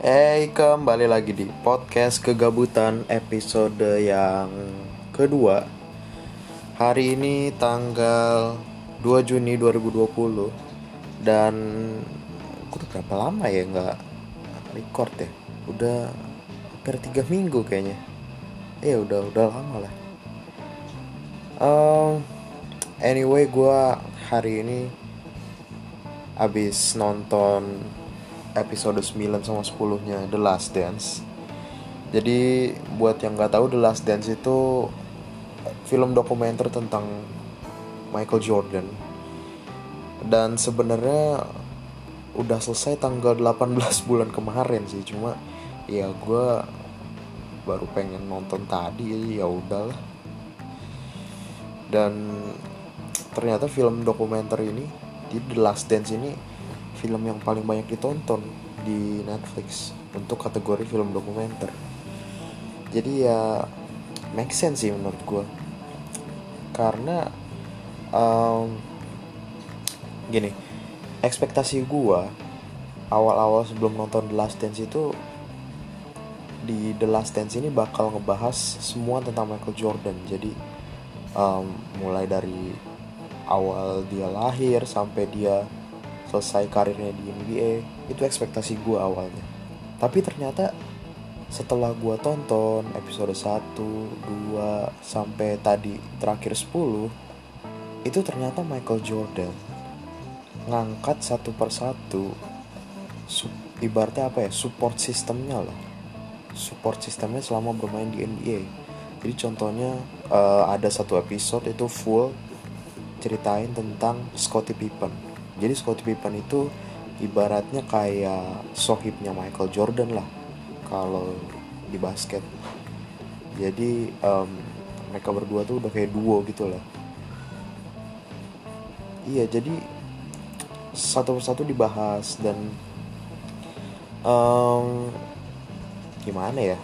Hey, kembali lagi di podcast kegabutan episode yang kedua. Hari ini tanggal 2 Juni 2020 Dan udah berapa lama ya nggak record ya? Udah hampir 3 minggu kayaknya. Ya udah, udah lama lah. Um, Anyway, gue hari ini Abis nonton episode 9 sama 10 nya The Last Dance. Jadi buat yang nggak tahu The Last Dance itu film dokumenter tentang Michael Jordan. Dan sebenarnya udah selesai tanggal 18 bulan kemarin sih. Cuma ya gue baru pengen nonton tadi ya udahlah. Dan ternyata film dokumenter ini di The Last Dance ini film yang paling banyak ditonton di Netflix untuk kategori film dokumenter. Jadi ya make sense sih menurut gue karena um, gini ekspektasi gue awal-awal sebelum nonton The Last Dance itu di The Last Dance ini bakal ngebahas semua tentang Michael Jordan. Jadi um, mulai dari awal dia lahir sampai dia selesai karirnya di NBA itu ekspektasi gue awalnya. Tapi ternyata setelah gue tonton episode 1, 2, sampai tadi terakhir 10 itu ternyata Michael Jordan ngangkat satu persatu ibaratnya apa ya support sistemnya lah. Support sistemnya selama bermain di NBA jadi contohnya uh, ada satu episode itu full ceritain tentang Scottie Pippen jadi Scottie Pippen itu ibaratnya kayak sohibnya Michael Jordan lah kalau di basket. Jadi um, mereka berdua tuh udah kayak duo gitu lah. Iya jadi satu persatu dibahas dan um, gimana ya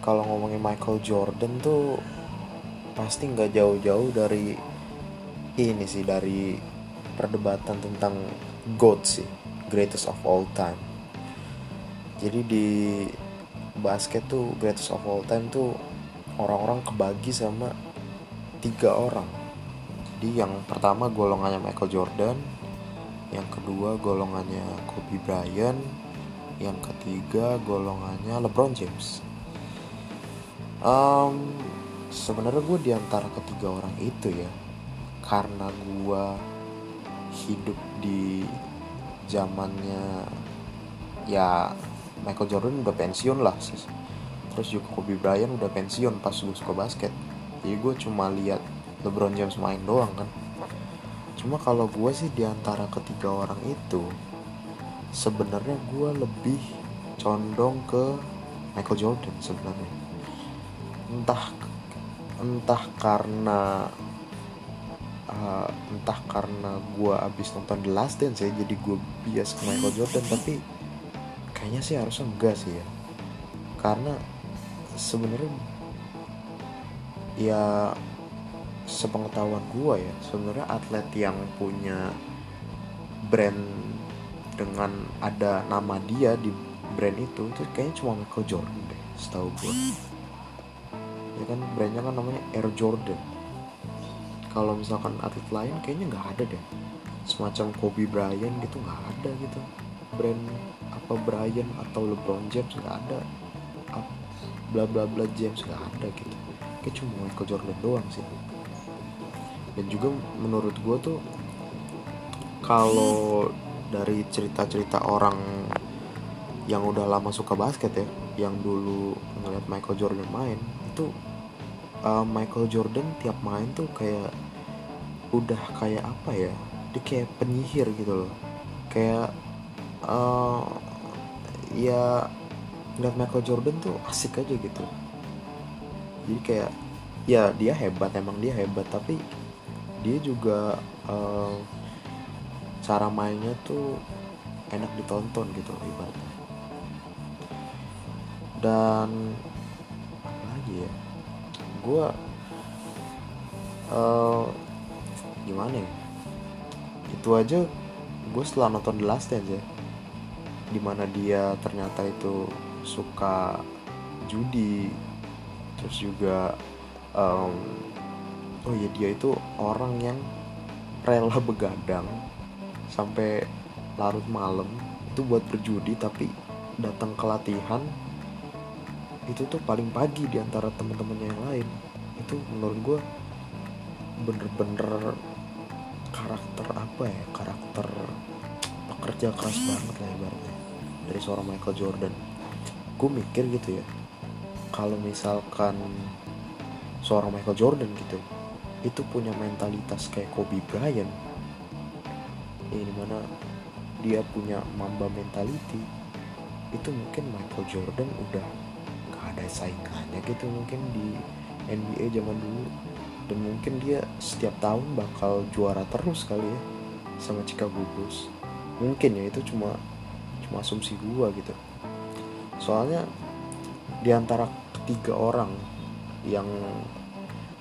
kalau ngomongin Michael Jordan tuh pasti nggak jauh-jauh dari ini sih dari perdebatan tentang GOAT sih greatest of all time. Jadi di basket tuh greatest of all time tuh orang-orang kebagi sama tiga orang. Jadi yang pertama golongannya Michael Jordan yang kedua golongannya Kobe Bryant yang ketiga golongannya LeBron James. Um, sebenarnya gue di antara ketiga orang itu ya karena gue hidup di zamannya ya Michael Jordan udah pensiun lah terus juga Kobe Bryant udah pensiun pas gue suka basket. Jadi gue cuma lihat LeBron James main doang kan. Cuma kalau gue sih di antara ketiga orang itu sebenarnya gue lebih condong ke Michael Jordan sebenarnya. Entah entah karena uh, entah karena gue abis nonton The Last Dance ya jadi gue bias ke Michael Jordan tapi kayaknya sih harusnya enggak sih ya. Karena sebenarnya ya sepengetahuan gue ya sebenarnya atlet yang punya brand dengan ada nama dia di brand itu itu kayaknya cuma Michael Jordan deh setahu gue ya kan brandnya kan namanya Air Jordan kalau misalkan atlet lain kayaknya nggak ada deh. Semacam Kobe Bryant gitu nggak ada gitu. Brand apa Bryant atau LeBron James nggak ada. Bla bla bla James nggak ada gitu. Kayak cuma Michael Jordan doang sih. Dan juga menurut gue tuh kalau dari cerita-cerita orang yang udah lama suka basket ya yang dulu ngeliat Michael Jordan main itu uh, Michael Jordan tiap main tuh kayak udah kayak apa ya? Dia kayak penyihir gitu loh. Kayak uh, ya ngeliat Michael Jordan tuh asik aja gitu. Jadi kayak ya dia hebat emang dia hebat tapi dia juga uh, cara mainnya tuh enak ditonton gitu ibaratnya. Dan apa lagi ya gue uh, gimana ya? Itu aja gue setelah nonton The Last Dance ya. Di mana dia ternyata itu suka judi terus juga um, oh iya dia itu orang yang rela begadang sampai larut malam. Itu buat berjudi tapi datang ke latihan itu tuh paling pagi di antara teman-temannya yang lain. Itu menurut gue bener-bener karakter apa ya? Karakter pekerja keras banget lah ibaratnya. Dari seorang Michael Jordan. Gue mikir gitu ya kalau misalkan seorang Michael Jordan gitu itu punya mentalitas kayak Kobe Bryant ini mana dia punya mamba mentality itu mungkin Michael Jordan udah ada saingannya gitu mungkin di NBA zaman dulu. Dan mungkin dia setiap tahun bakal juara terus kali ya sama Chicago Bulls. Mungkin ya itu cuma cuma asumsi gua gitu. Soalnya di antara ketiga orang yang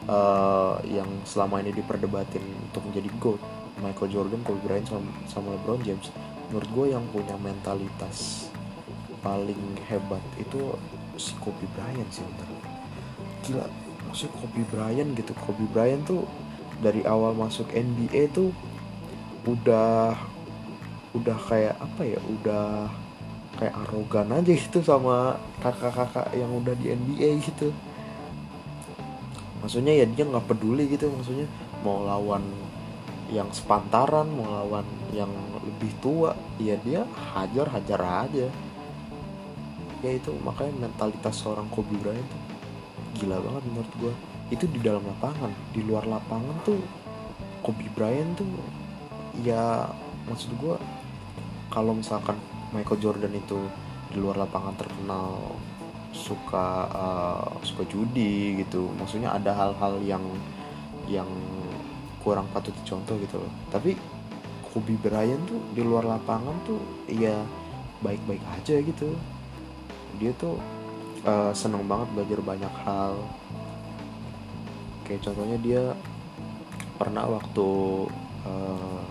uh, yang selama ini diperdebatin untuk menjadi GOAT Michael Jordan, Kobe Bryant sama, sama LeBron James menurut gue yang punya mentalitas paling hebat itu si Kobe Bryant sih bentar gila maksudnya Kobe Bryant gitu. Kobe Bryant tuh dari awal masuk NBA tuh udah udah kayak apa ya udah kayak arogan aja gitu sama kakak-kakak yang udah di NBA gitu. Maksudnya ya dia nggak peduli gitu maksudnya mau lawan yang sepantaran mau lawan yang lebih tua ya dia hajar hajar aja ya itu makanya mentalitas seorang Kobe Bryant tuh gila banget menurut gue itu di dalam lapangan di luar lapangan tuh Kobe Bryant tuh ya maksud gue kalau misalkan Michael Jordan itu di luar lapangan terkenal suka uh, suka judi gitu maksudnya ada hal-hal yang yang kurang patut dicontoh gitu loh. Tapi Kobe Bryant tuh di luar lapangan tuh ya baik-baik aja gitu dia tuh uh, seneng banget belajar banyak hal. Kayak contohnya dia pernah waktu uh,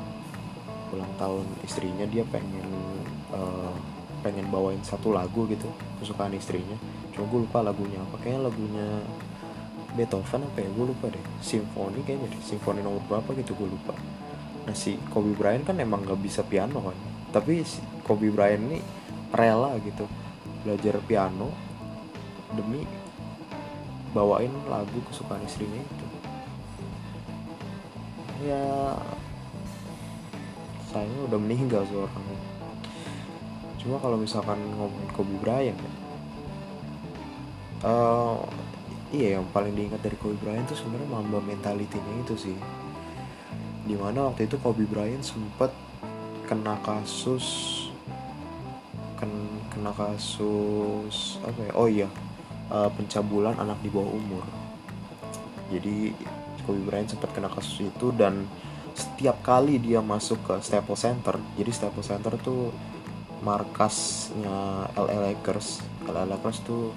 ulang tahun istrinya dia pengen uh, pengen bawain satu lagu gitu kesukaan istrinya. Cuma gue lupa lagunya apa kayaknya lagunya Beethoven apa ya gue lupa deh. Simfoni kayaknya deh simfoni nomor berapa gitu gue lupa. Nah si Kobe Bryant kan emang gak bisa piano kan tapi si Kobe Bryant ini rela gitu belajar piano demi bawain lagu kesukaan istrinya itu. Ya sayangnya udah meninggal seorang. Cuma kalau misalkan ngomongin Kobe Bryant ya uh, iya yang paling diingat dari Kobe Bryant tuh sebenarnya mamba mentalitinya itu sih. Di mana waktu itu Kobe Bryant sempat kena kasus kena kasus apa ya? Oh iya uh, pencabulan anak di bawah umur. Jadi Kobe Bryant sempat kena kasus itu dan setiap kali dia masuk ke Staples Center jadi Staples Center tuh markasnya LA Lakers. LA Lakers tuh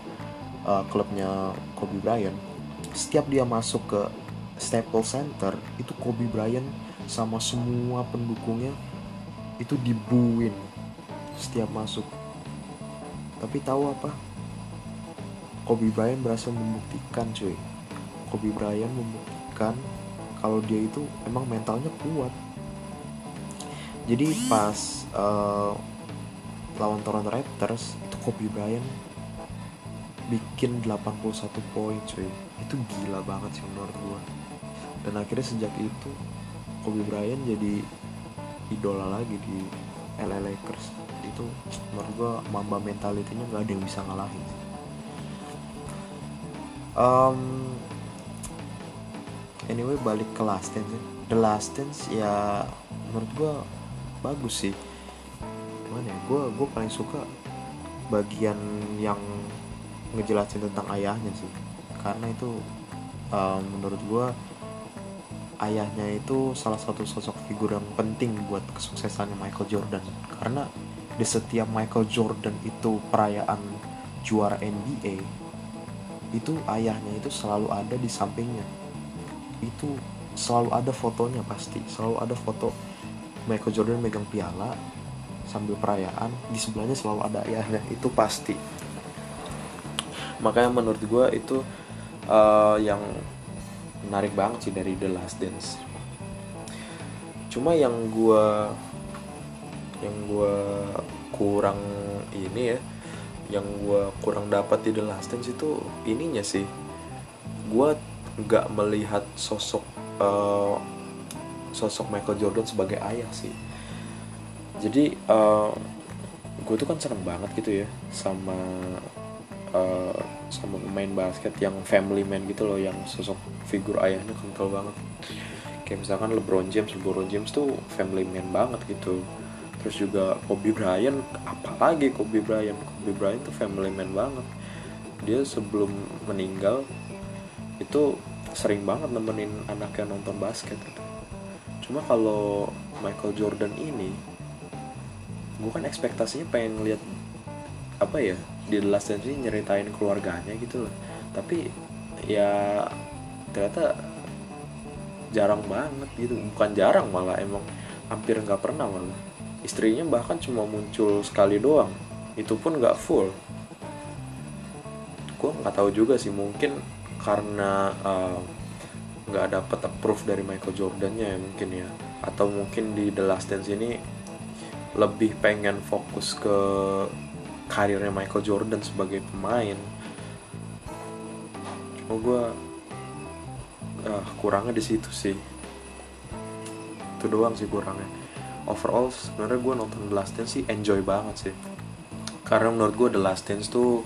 uh, klubnya Kobe Bryant. Setiap dia masuk ke Staples Center itu Kobe Bryant sama semua pendukungnya itu dibuin setiap masuk tapi tahu apa? Kobe Bryant berhasil membuktikan cuy. Kobe Bryant membuktikan kalau dia itu emang mentalnya kuat. Jadi pas uh, lawan Toronto Raptors itu Kobe Bryant bikin 81 poin cuy. Itu gila banget sih menurut gue dan akhirnya sejak itu Kobe Bryant jadi idola lagi di LA Lakers itu menurut gue mamba mentalitinya nggak ada yang bisa ngalahin. Um, anyway balik ke Last Dance The Last Dance ya menurut gue bagus sih. Gimana ya gue gue paling suka bagian yang ngejelasin tentang ayahnya sih. Karena itu um, menurut gue ayahnya itu salah satu sosok figur yang penting buat kesuksesannya Michael Jordan. Karena di setiap Michael Jordan itu perayaan juara NBA itu ayahnya itu selalu ada di sampingnya. Itu selalu ada fotonya pasti selalu ada foto Michael Jordan megang piala sambil perayaan di sebelahnya selalu ada ayahnya itu pasti. Makanya menurut gue itu uh, yang menarik banget sih dari The Last Dance. Cuma yang gue yang gue kurang ini ya yang gue kurang dapat di The Last Dance itu ininya sih. Gue nggak melihat sosok uh, sosok Michael Jordan sebagai ayah sih. Jadi uh, gue tuh kan seneng banget gitu ya sama uh, sama pemain basket yang family man gitu loh yang sosok figur ayahnya kental banget. Kayak misalkan LeBron James LeBron James tuh family man banget gitu terus juga Kobe Bryant apalagi Kobe Bryant? Kobe Bryant tuh family man banget. Dia sebelum meninggal itu sering banget nemenin anaknya nonton basket gitu. Cuma kalau Michael Jordan ini gue kan ekspektasinya pengen lihat apa ya di The Last Dance ini nyeritain keluarganya gitu loh. Tapi ya ternyata jarang banget gitu. Bukan jarang malah emang hampir nggak pernah malah istrinya bahkan cuma muncul sekali doang. Itu pun nggak full. Gue nggak tahu juga sih mungkin karena uh, nggak uh, dapat approve dari Michael Jordannya ya mungkin ya. Atau mungkin di The Last Dance ini lebih pengen fokus ke karirnya Michael Jordan sebagai pemain. Cuma gue uh, kurangnya di situ sih. Itu doang sih kurangnya overall sebenarnya gue nonton The Last Dance sih enjoy banget sih. Karena menurut gue The Last Dance tuh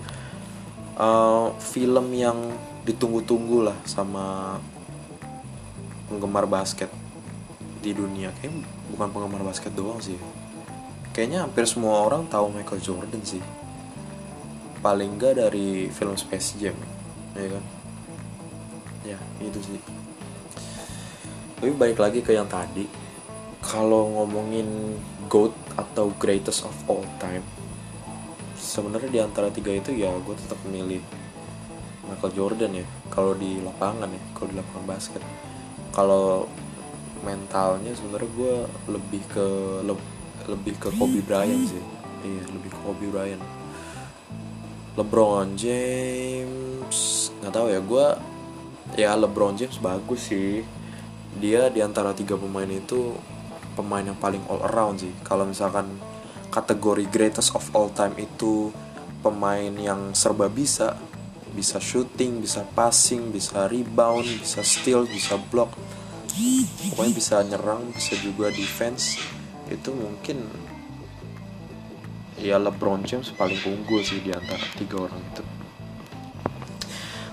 uh, film yang ditunggu-tunggu lah sama penggemar basket di dunia. Kayak bukan penggemar basket doang sih. Kayaknya hampir semua orang tahu Michael Jordan sih. Paling enggak dari film Space Jam ya kan? Ya itu sih. Tapi balik lagi ke yang tadi kalau ngomongin GOAT atau greatest of all time sebenarnya di antara tiga itu ya gue tetap memilih Michael Jordan ya kalau di lapangan ya kalau di lapangan basket. Kalau mentalnya sebenarnya gue lebih ke le, lebih ke Kobe Bryant sih. Iya lebih ke Kobe Bryant. LeBron James nggak tahu ya gue ya LeBron James bagus sih. Dia di antara tiga pemain itu pemain yang paling all around sih. Kalau misalkan kategori greatest of all time itu pemain yang serba bisa bisa shooting bisa passing bisa rebound bisa steal bisa block pokoknya bisa nyerang bisa juga defense itu mungkin ya LeBron James paling unggul sih di antara tiga orang itu.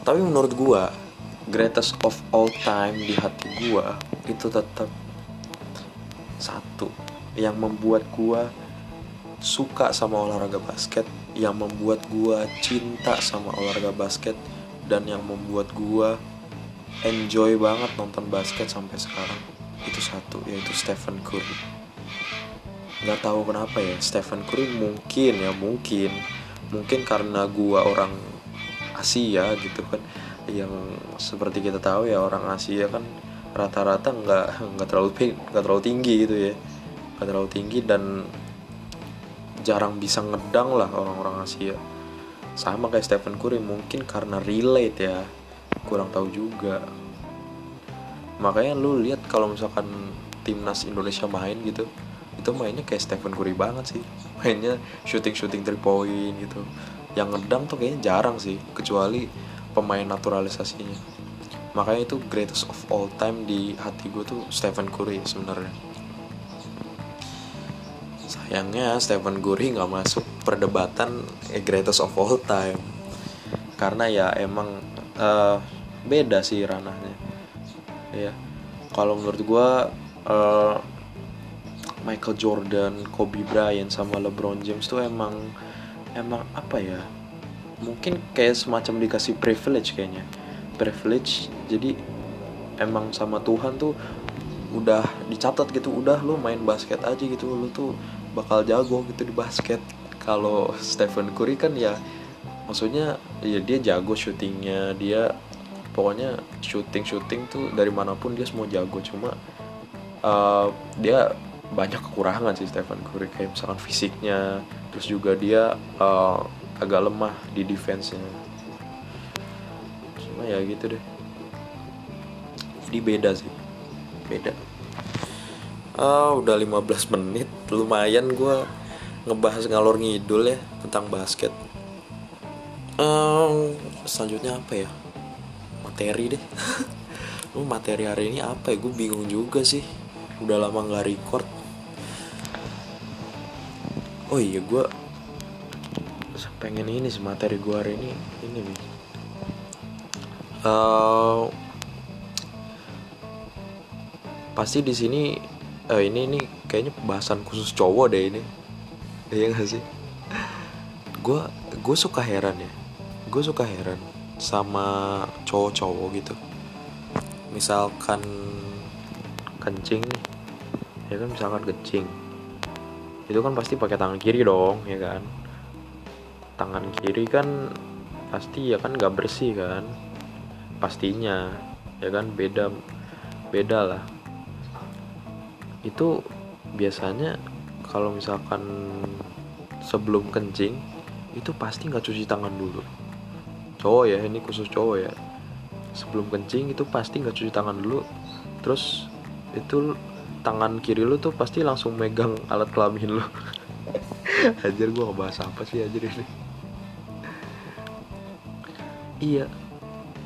Tapi menurut gua greatest of all time di hati gua itu tetap satu yang membuat gua suka sama olahraga basket yang membuat gua cinta sama olahraga basket dan yang membuat gua enjoy banget nonton basket sampai sekarang. Itu satu yaitu Stephen Curry. Nggak tahu kenapa ya Stephen Curry mungkin ya mungkin. Mungkin karena gua orang Asia gitu kan. Yang seperti kita tahu ya orang Asia kan rata-rata nggak nggak terlalu nggak terlalu tinggi gitu ya. Nggak terlalu tinggi dan jarang bisa ngedang lah orang-orang Asia. Sama kayak Stephen Curry mungkin karena relate ya. Kurang tahu juga. Makanya lu lihat kalau misalkan timnas Indonesia main gitu itu mainnya kayak Stephen Curry banget sih. Mainnya shooting shooting three point gitu. Yang ngedang tuh kayaknya jarang sih kecuali pemain naturalisasinya makanya itu greatest of all time di hati gue tuh Stephen Curry sebenarnya. Sayangnya Stephen Curry nggak masuk perdebatan eh, greatest of all time. Karena ya emang uh, beda sih ranahnya. Ya kalau menurut gue uh, Michael Jordan, Kobe Bryant sama LeBron James tuh emang emang apa ya? Mungkin kayak semacam dikasih privilege kayaknya privilege. Jadi emang sama Tuhan tuh udah dicatat gitu udah lu main basket aja gitu lu tuh bakal jago gitu di basket. Kalau Stephen Curry kan ya maksudnya ya dia jago syutingnya dia pokoknya syuting syuting tuh dari mana pun dia semua jago. Cuma uh, dia banyak kekurangan sih Stephen Curry kayak misalkan fisiknya terus juga dia uh, agak lemah di defense-nya ya gitu deh. Jadi beda sih. Beda. Oh, udah 15 menit. Lumayan gue ngebahas ngalor ngidul ya tentang basket. Um, selanjutnya apa ya? Materi deh. Lu materi hari ini apa ya? Gue bingung juga sih. Udah lama nggak record. Oh iya gue pengen ini sih materi gue hari ini. Ini nih uh, pasti di sini uh, ini ini kayaknya pembahasan khusus cowok deh ini. Iya gak sih? Gue gue suka heran ya. Gue suka heran sama cowok-cowok gitu. Misalkan kencing ya kan misalkan kencing. Itu kan pasti pakai tangan kiri dong ya kan? Tangan kiri kan pasti ya kan nggak bersih kan pastinya ya kan? Beda beda lah. Itu biasanya kalau misalkan sebelum kencing itu pasti nggak cuci tangan dulu. Cowok ya ini khusus cowok ya. Sebelum kencing itu pasti nggak cuci tangan dulu. Terus itu tangan kiri lu tuh pasti langsung megang alat kelamin lu. Anjir gue ngebahas apa sih anjir ini? Iya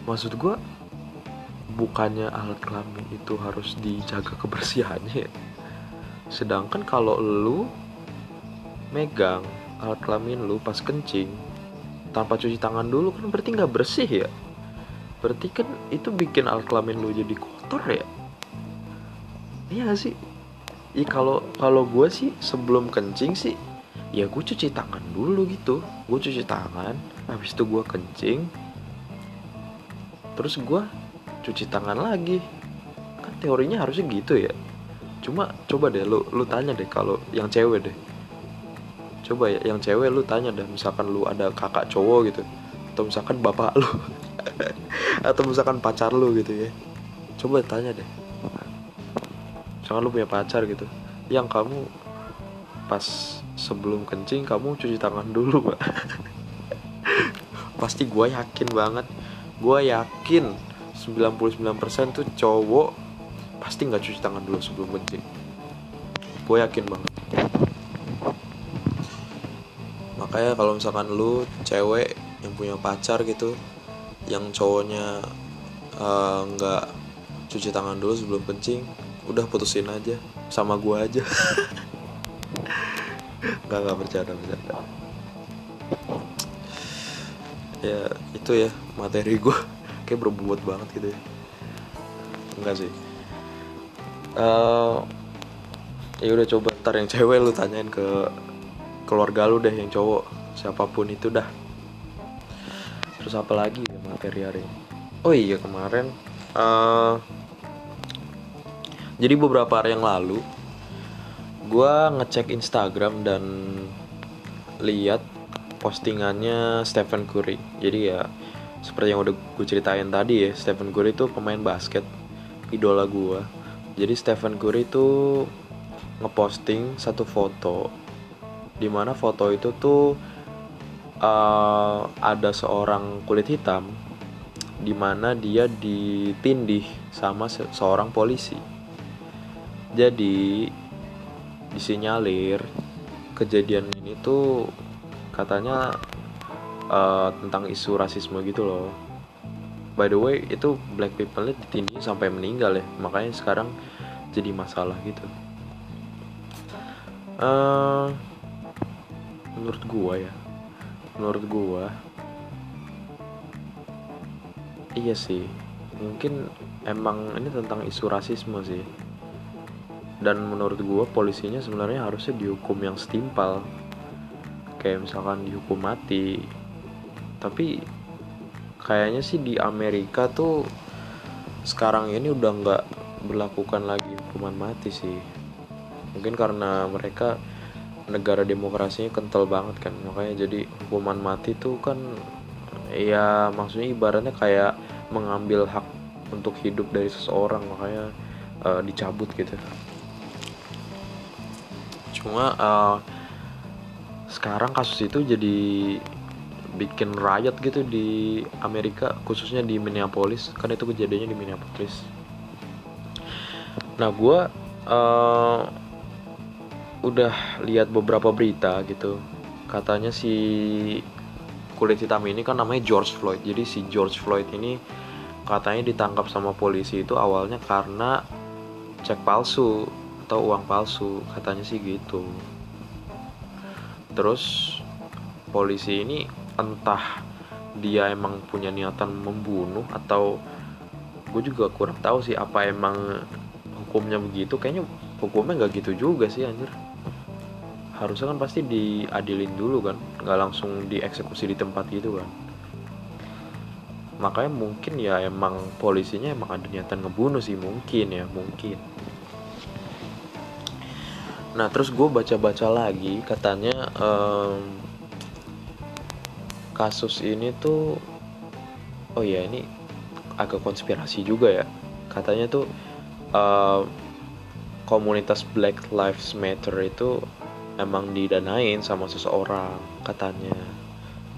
Maksud gue Bukannya alat kelamin itu harus dijaga kebersihannya ya? Sedangkan kalau lu Megang alat kelamin lu pas kencing Tanpa cuci tangan dulu kan berarti nggak bersih ya? Berarti kan itu bikin alat kelamin lu jadi kotor ya? Iya gak sih? Ya kalau kalau gue sih sebelum kencing sih ya gue cuci tangan dulu gitu. Gue cuci tangan habis itu gue kencing terus gue cuci tangan lagi. Kan teorinya harusnya gitu ya. Cuma coba deh lu lu tanya deh kalau yang cewek deh. Coba ya yang cewek lu tanya deh misalkan lu ada kakak cowok gitu atau misalkan bapak lu atau misalkan pacar lu gitu ya. Coba tanya deh. Misalkan lu punya pacar gitu yang kamu pas sebelum kencing kamu cuci tangan dulu mbak. Pasti gue yakin banget gue yakin 99% tuh cowok pasti nggak cuci tangan dulu sebelum kencing gue yakin banget. Makanya kalau misalkan lu cewek yang punya pacar gitu yang cowoknya eh, nggak uh, cuci tangan dulu sebelum kencing udah putusin aja. Sama gua aja. Nggak nggak bercanda bercanda ya itu ya materi gua. Kayak berbobot banget gitu ya. Enggak sih. Uh, ya udah coba ntar yang cewek lu tanyain ke keluarga lu deh yang cowok. Siapa pun itu dah. Terus apa lagi ya materi hari ini? Oh iya kemarin uh, jadi beberapa hari yang lalu gue ngecek Instagram dan lihat postingannya Stephen Curry. Jadi ya seperti yang udah gue ceritain tadi ya Stephen Curry itu pemain basket idola gue jadi Stephen Curry itu ngeposting satu foto di mana foto itu tuh uh, ada seorang kulit hitam di mana dia ditindih sama se seorang polisi. Jadi disinyalir kejadian ini tuh katanya uh, tentang isu rasisme gitu loh. By the way itu black people ditindih sampai meninggal ya. Makanya sekarang jadi masalah gitu. Uh, menurut gua ya. Menurut gua iya sih. Mungkin emang ini tentang isu rasisme sih. Dan menurut gue polisinya sebenarnya harusnya dihukum yang setimpal kayak misalkan dihukum mati. Tapi kayaknya sih di Amerika tuh sekarang ini udah nggak berlakukan lagi hukuman mati sih. Mungkin karena mereka negara demokrasinya kental banget kan. Makanya jadi hukuman mati tuh kan ya maksudnya ibaratnya kayak mengambil hak untuk hidup dari seseorang. Makanya uh, dicabut gitu. Cuma uh, sekarang kasus itu jadi bikin riot gitu di Amerika khususnya di Minneapolis. Kan itu kejadiannya di Minneapolis. Nah gue uh, udah lihat beberapa berita gitu. Katanya si kulit hitam ini kan namanya George Floyd. Jadi si George Floyd ini katanya ditangkap sama polisi itu awalnya karena cek palsu atau uang palsu. Katanya sih gitu terus polisi ini entah dia emang punya niatan membunuh atau gue juga kurang tahu sih apa emang hukumnya begitu. Kayaknya hukumnya nggak gitu juga sih anjir. Harusnya kan pasti diadilin dulu kan nggak langsung dieksekusi di tempat gitu kan. Makanya mungkin ya emang polisinya emang ada niatan ngebunuh sih mungkin ya mungkin nah terus gue baca-baca lagi katanya um, kasus ini tuh oh ya ini agak konspirasi juga ya. Katanya tuh uh, komunitas Black Lives Matter itu emang didanain sama seseorang katanya.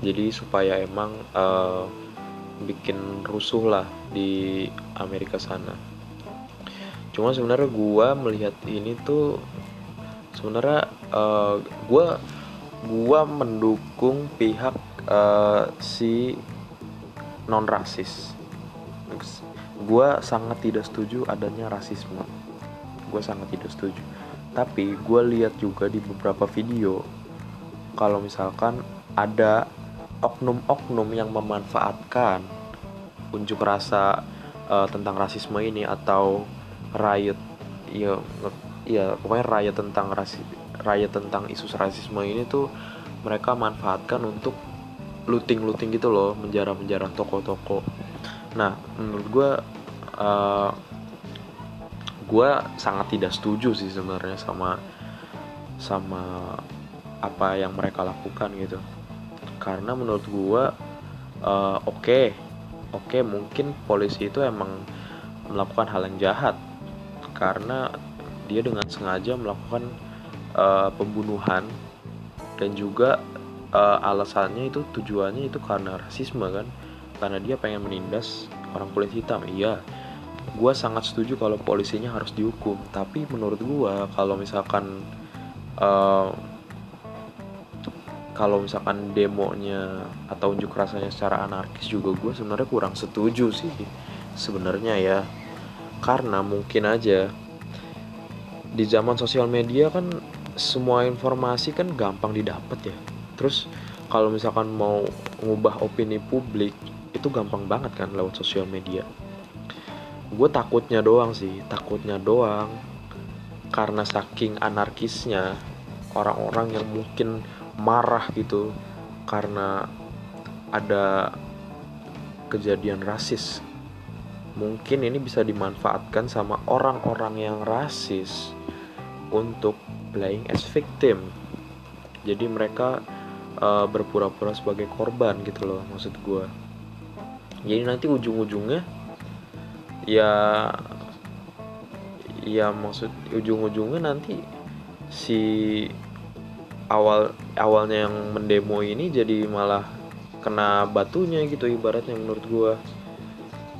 Jadi supaya emang uh, bikin rusuh lah di Amerika sana. Cuma sebenarnya gue melihat ini tuh sebenarnya uh, gue gua mendukung pihak uh, si non rasis gue sangat tidak setuju adanya rasisme. Gue sangat tidak setuju. Tapi gue lihat juga di beberapa video kalau misalkan ada oknum-oknum yang memanfaatkan unjuk rasa uh, tentang rasisme ini atau riot ya ya pokoknya raya tentang rasi raya tentang isu rasisme ini tuh mereka manfaatkan untuk looting-looting gitu loh menjarah-menjarah toko-toko. Nah menurut gue uh, gue sangat tidak setuju sih sebenarnya sama sama apa yang mereka lakukan gitu. Karena menurut gue uh, oke okay, oke mungkin polisi itu emang melakukan hal yang jahat. Karena dia dengan sengaja melakukan uh, pembunuhan dan juga uh, alasannya itu tujuannya itu karena rasisme kan karena dia pengen menindas orang kulit hitam. Iya gue sangat setuju kalau polisinya harus dihukum. Tapi menurut gue kalau misalkan uh, kalau misalkan demonya atau unjuk rasanya secara anarkis juga gue sebenarnya kurang setuju sih sebenarnya ya. Karena mungkin aja di zaman sosial media kan semua informasi kan gampang didapat ya. Terus kalau misalkan mau ngubah opini publik itu gampang banget kan lewat sosial media. Gue takutnya doang sih takutnya doang. Karena saking anarkisnya orang-orang yang mungkin marah gitu karena ada kejadian rasis. Mungkin ini bisa dimanfaatkan sama orang-orang yang rasis untuk playing as victim. Jadi mereka uh, berpura-pura sebagai korban gitu loh maksud gue jadi nanti ujung-ujungnya ya ya maksud ujung-ujungnya nanti si awal awalnya yang mendemo ini jadi malah kena batunya gitu ibaratnya menurut gue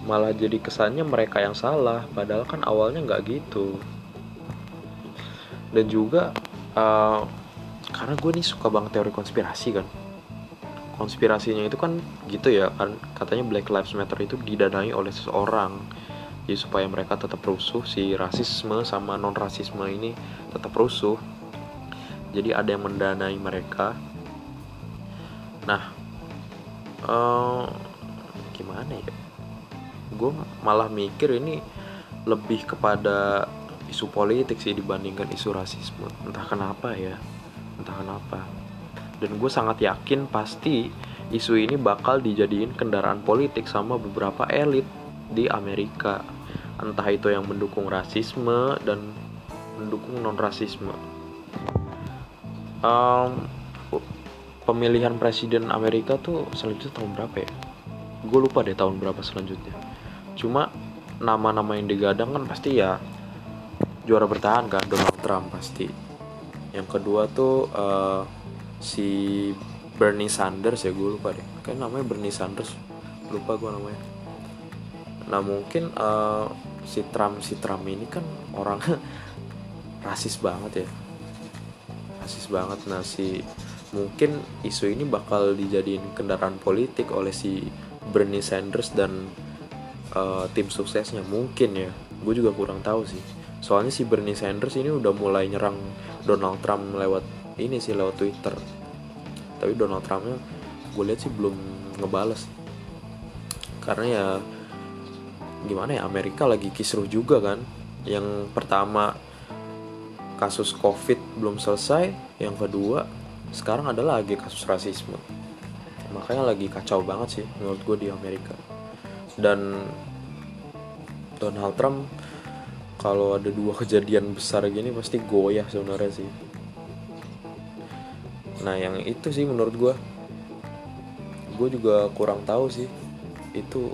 malah jadi kesannya mereka yang salah padahal kan awalnya nggak gitu dan juga uh, karena gue nih suka banget teori konspirasi kan. Konspirasinya itu kan gitu ya kan. Katanya Black Lives Matter itu didanai oleh seseorang. Jadi supaya mereka tetap rusuh si rasisme sama non rasisme ini tetap rusuh. Jadi ada yang mendanai mereka. Nah uh, gimana ya? Gue malah mikir ini lebih kepada isu politik sih dibandingkan isu rasisme. Entah kenapa ya. Entah kenapa. Dan gue sangat yakin pasti isu ini bakal dijadiin kendaraan politik sama beberapa elit di Amerika. Entah itu yang mendukung rasisme dan mendukung non rasisme um, pemilihan presiden Amerika tuh selanjutnya tahun berapa ya? Gue lupa deh tahun berapa selanjutnya. Cuma nama-nama yang digadang kan pasti ya juara bertahan kan Donald Trump pasti. Yang kedua tuh uh, si Bernie Sanders ya gue lupa deh. Kayak namanya Bernie Sanders lupa gue namanya. Nah mungkin uh, si Trump si Trump ini kan orang rasis banget ya. Rasis banget. Nah si mungkin isu ini bakal dijadiin kendaraan politik oleh si Bernie Sanders dan uh, tim suksesnya. Mungkin ya. Gue juga kurang tahu sih soalnya si Bernie Sanders ini udah mulai nyerang Donald Trump lewat ini sih lewat Twitter. Tapi Donald Trumpnya gue lihat sih belum ngebales. Karena ya gimana ya Amerika lagi kisruh juga kan. Yang pertama kasus covid belum selesai. Yang kedua sekarang ada lagi kasus rasisme. Makanya lagi kacau banget sih menurut gue di Amerika. Dan Donald Trump kalau ada dua kejadian besar gini pasti goyah sebenarnya sih. Nah yang itu sih menurut gue gue juga kurang tahu sih itu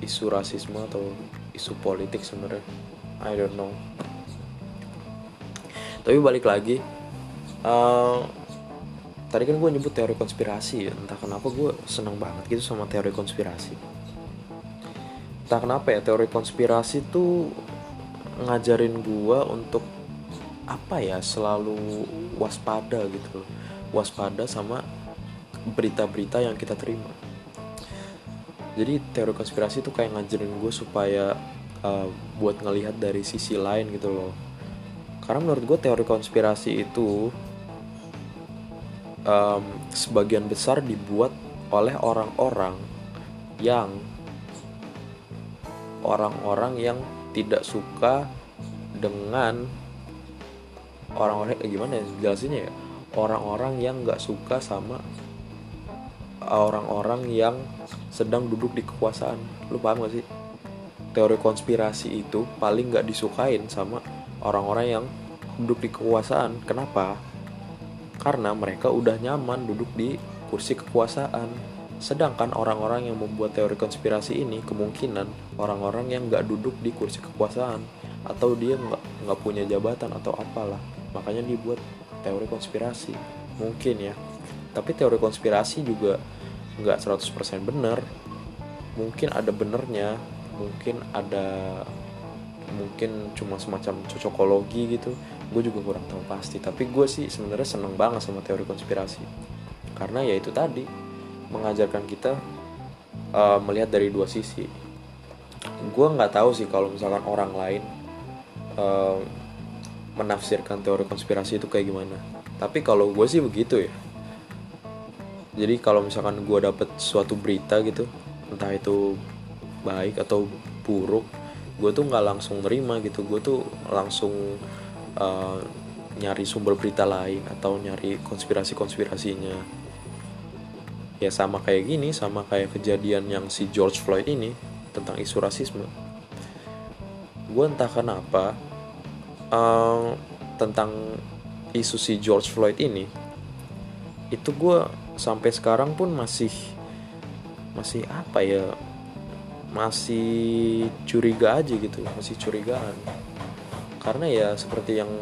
isu rasisme atau isu politik sebenarnya. I don't know. Tapi balik lagi uh, tadi kan gue nyebut teori konspirasi ya. Entah kenapa gue seneng banget gitu sama teori konspirasi. Entah kenapa ya teori konspirasi tuh ngajarin gue untuk apa ya selalu waspada gitu waspada sama berita-berita yang kita terima. Jadi teori konspirasi itu kayak ngajarin gue supaya uh, buat ngelihat dari sisi lain gitu loh. Karena menurut gue teori konspirasi itu um, sebagian besar dibuat oleh orang-orang yang orang-orang yang tidak suka dengan orang-orang eh, gimana ya jelasinnya ya? Orang-orang yang nggak suka sama orang-orang yang sedang duduk di kekuasaan. Lu paham gak sih? Teori konspirasi itu paling nggak disukain sama orang-orang yang duduk di kekuasaan. Kenapa? Karena mereka udah nyaman duduk di kursi kekuasaan sedangkan orang-orang yang membuat teori konspirasi ini kemungkinan orang-orang yang nggak duduk di kursi kekuasaan atau dia nggak nggak punya jabatan atau apalah. Makanya dibuat teori konspirasi. Mungkin ya. Tapi teori konspirasi juga nggak 100% benar. Mungkin ada benernya mungkin ada mungkin cuma semacam cocokologi gitu. Gue juga kurang tahu pasti. Tapi gue sih sebenarnya seneng banget sama teori konspirasi. Karena ya itu tadi mengajarkan kita uh, melihat dari dua sisi. Gue nggak tahu sih kalau misalkan orang lain uh, menafsirkan teori konspirasi itu kayak gimana. Tapi kalau gue sih begitu ya. Jadi kalau misalkan gue dapet suatu berita gitu entah itu baik atau buruk gue tuh nggak langsung nerima gitu. Gue tuh langsung uh, nyari sumber berita lain atau nyari konspirasi konspirasinya ya sama kayak gini sama kayak kejadian yang si George Floyd ini tentang isu rasisme. Gue entah kenapa uh, tentang isu si George Floyd ini itu gue sampai sekarang pun masih masih apa ya masih curiga aja gitu masih curigaan. Karena ya seperti yang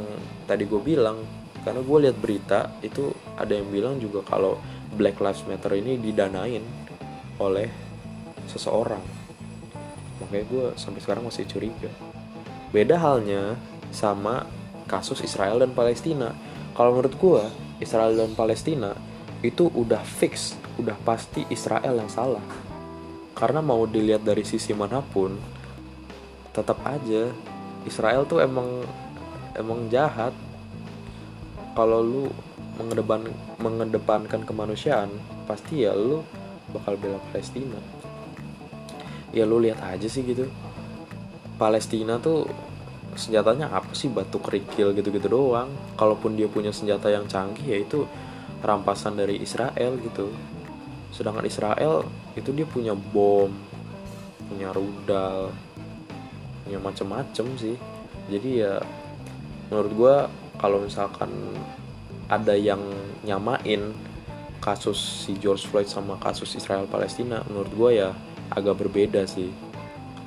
tadi gue bilang karena gue lihat berita itu ada yang bilang juga kalau Black Lives Matter ini didanain oleh seseorang makanya gue sampai sekarang masih curiga beda halnya sama kasus Israel dan Palestina. Kalau menurut gue, Israel dan Palestina itu udah fix, udah pasti Israel yang salah. Karena mau dilihat dari sisi mana pun, tetap aja Israel tuh emang emang jahat. Kalau lu mengedepan mengedepankan kemanusiaan, pasti ya lu bakal bela Palestina. Ya lu lihat aja sih gitu. Palestina tuh senjatanya apa sih batu kerikil gitu-gitu doang kalaupun dia punya senjata yang canggih yaitu rampasan dari Israel gitu sedangkan Israel itu dia punya bom punya rudal punya macem-macem sih jadi ya menurut gue kalau misalkan ada yang nyamain kasus si George Floyd sama kasus Israel Palestina menurut gue ya agak berbeda sih.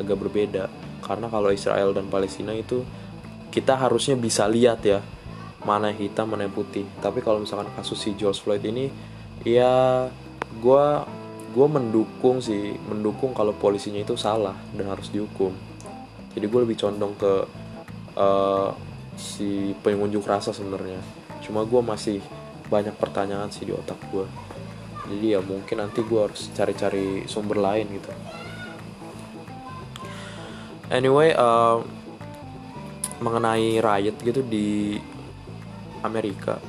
Agak berbeda. Karena kalau Israel dan Palestina itu kita harusnya bisa lihat ya mana yang hitam mana yang putih. Tapi kalau misalkan kasus si George Floyd ini ya gue gue mendukung sih. Mendukung kalau polisinya itu salah dan harus dihukum. Jadi gue lebih condong ke uh, si pengunjuk rasa sebenarnya cuma gue masih banyak pertanyaan sih di otak gue jadi ya mungkin nanti gue harus cari-cari sumber lain gitu. Anyway uh, mengenai riot gitu di Amerika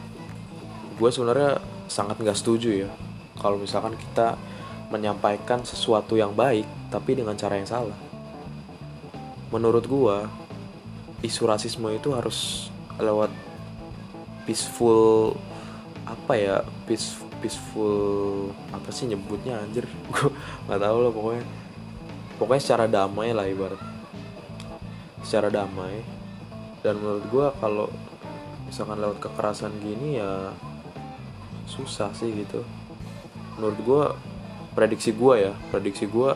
gue sebenarnya sangat nggak setuju ya. Kalau misalkan kita menyampaikan sesuatu yang baik tapi dengan cara yang salah. Menurut gue isu rasisme itu harus lewat peaceful apa ya peace, peaceful apa sih nyebutnya anjir? Gue nggak tahu lah pokoknya. Pokoknya secara damai lah ibarat. Secara damai. Dan menurut gue kalau misalkan lewat kekerasan gini ya susah sih gitu. Menurut gue prediksi gue ya prediksi gue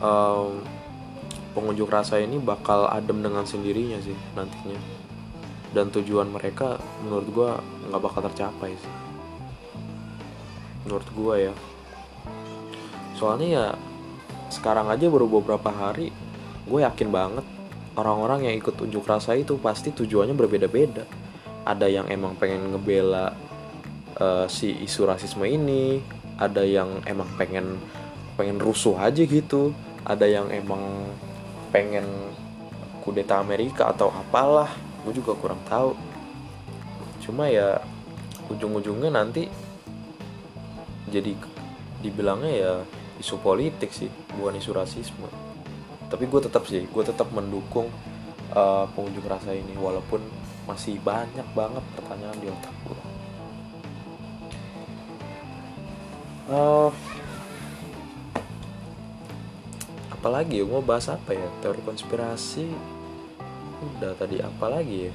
um, pengunjuk rasa ini bakal adem dengan sendirinya sih nantinya dan tujuan mereka menurut gue nggak bakal tercapai sih. Menurut gue ya. Soalnya ya sekarang aja baru beberapa hari gue yakin banget orang-orang yang ikut unjuk rasa itu pasti tujuannya berbeda-beda. Ada yang emang pengen ngebela uh, si isu rasisme ini ada yang emang pengen pengen rusuh aja gitu ada yang emang pengen kudeta Amerika atau apalah gue juga kurang tahu. Cuma ya ujung-ujungnya nanti jadi dibilangnya ya isu politik sih bukan isu rasisme. Tapi gue tetap sih gue tetap mendukung uh, pengunjuk rasa ini walaupun masih banyak banget pertanyaan di otak gue uh, apalagi ya gue bahas apa ya? Teori konspirasi udah tadi apa lagi ya?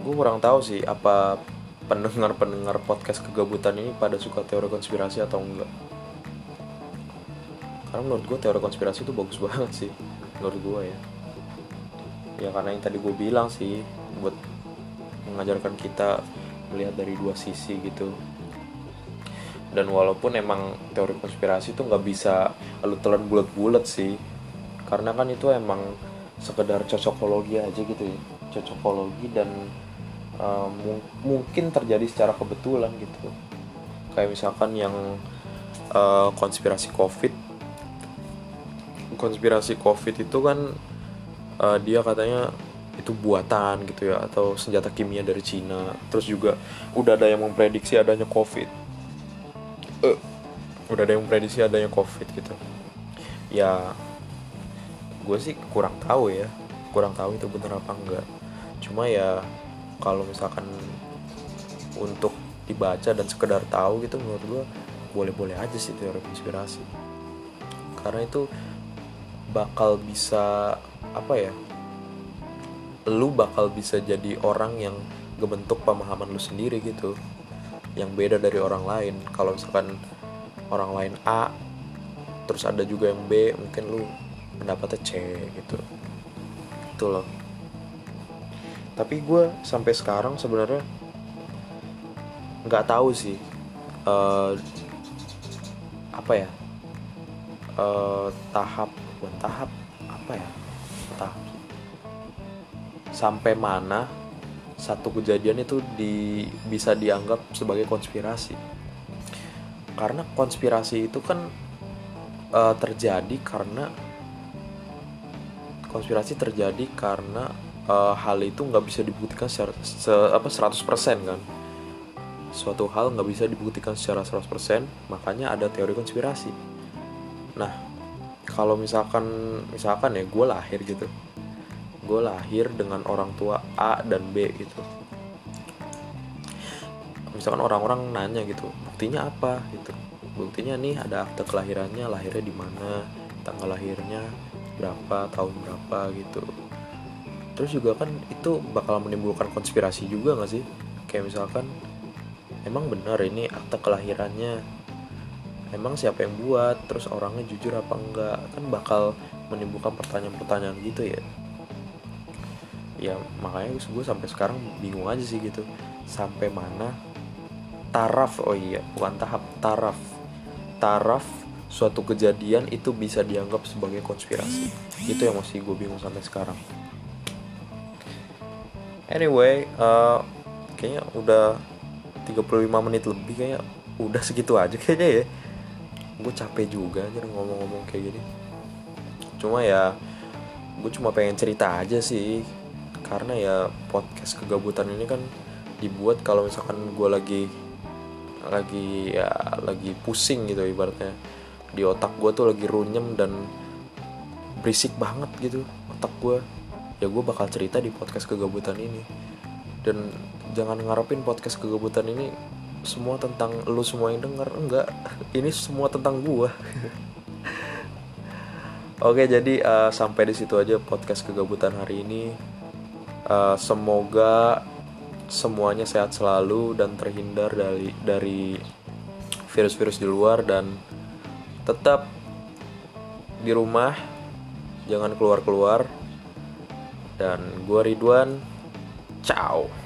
Gue kurang tahu sih apa pendengar-pendengar podcast kegabutan ini pada suka teori konspirasi atau enggak. Karena menurut gue teori konspirasi itu bagus banget sih menurut gue ya. Ya karena yang tadi gue bilang sih buat mengajarkan kita melihat dari dua sisi gitu dan walaupun emang teori konspirasi itu nggak bisa lu telan bulat-bulat sih. Karena kan itu emang sekedar cocokologi aja gitu ya. Cocokologi dan uh, mungkin terjadi secara kebetulan gitu. Kayak misalkan yang uh, konspirasi covid. Konspirasi covid itu kan uh, dia katanya itu buatan gitu ya atau senjata kimia dari Cina. Terus juga udah ada yang memprediksi adanya covid udah ada yang memprediksi adanya covid gitu. Ya gue sih kurang tahu ya. Kurang tahu itu bener apa enggak. Cuma ya kalau misalkan untuk dibaca dan sekedar tahu gitu menurut gue boleh-boleh aja sih teori konspirasi. Karena itu bakal bisa apa ya lu bakal bisa jadi orang yang ngebentuk pemahaman lu sendiri gitu yang beda dari orang lain. Kalau misalkan orang lain A terus ada juga yang B mungkin lu pendapatnya C gitu. Itu loh. Tapi gue sampai sekarang sebenarnya nggak tahu sih uh, apa ya uh, tahap bukan tahap apa ya tahap sampai mana satu kejadian itu di, bisa dianggap sebagai konspirasi. Karena konspirasi itu kan uh, terjadi karena konspirasi terjadi karena uh, hal itu nggak bisa dibuktikan secara se, apa 100% kan. Suatu hal nggak bisa dibuktikan secara 100% makanya ada teori konspirasi. Nah kalau misalkan misalkan ya gue lahir gitu gue lahir dengan orang tua A dan B gitu. Misalkan orang-orang nanya gitu buktinya apa? Gitu. Buktinya nih ada akte kelahirannya lahirnya di mana tanggal lahirnya berapa tahun berapa gitu. Terus juga kan itu bakal menimbulkan konspirasi juga gak sih? Kayak misalkan emang benar ini akte kelahirannya? Emang siapa yang buat? Terus orangnya jujur apa enggak? Kan bakal menimbulkan pertanyaan-pertanyaan gitu ya ya makanya gue sampai sekarang bingung aja sih gitu. Sampai mana taraf oh iya bukan tahap taraf. Taraf suatu kejadian itu bisa dianggap sebagai konspirasi. Itu yang masih gue bingung sampai sekarang. Anyway uh, kayaknya udah 35 menit lebih kayak udah segitu aja kayaknya ya. Gue capek juga aja ngomong-ngomong kayak gini. Cuma ya gue cuma pengen cerita aja sih karena ya podcast kegabutan ini kan dibuat kalau misalkan gue lagi lagi ya lagi pusing gitu ibaratnya. Di otak gue tuh lagi runyem dan berisik banget gitu otak gue ya gue bakal cerita di podcast kegabutan ini. Dan jangan ngarepin podcast kegabutan ini semua tentang lu semua yang denger enggak. Ini semua tentang gue oke jadi uh, sampai di situ aja podcast kegabutan hari ini uh, semoga semuanya sehat selalu dan terhindar dari dari virus-virus di luar dan tetap di rumah jangan keluar-keluar. Dan gue Ridwan ciao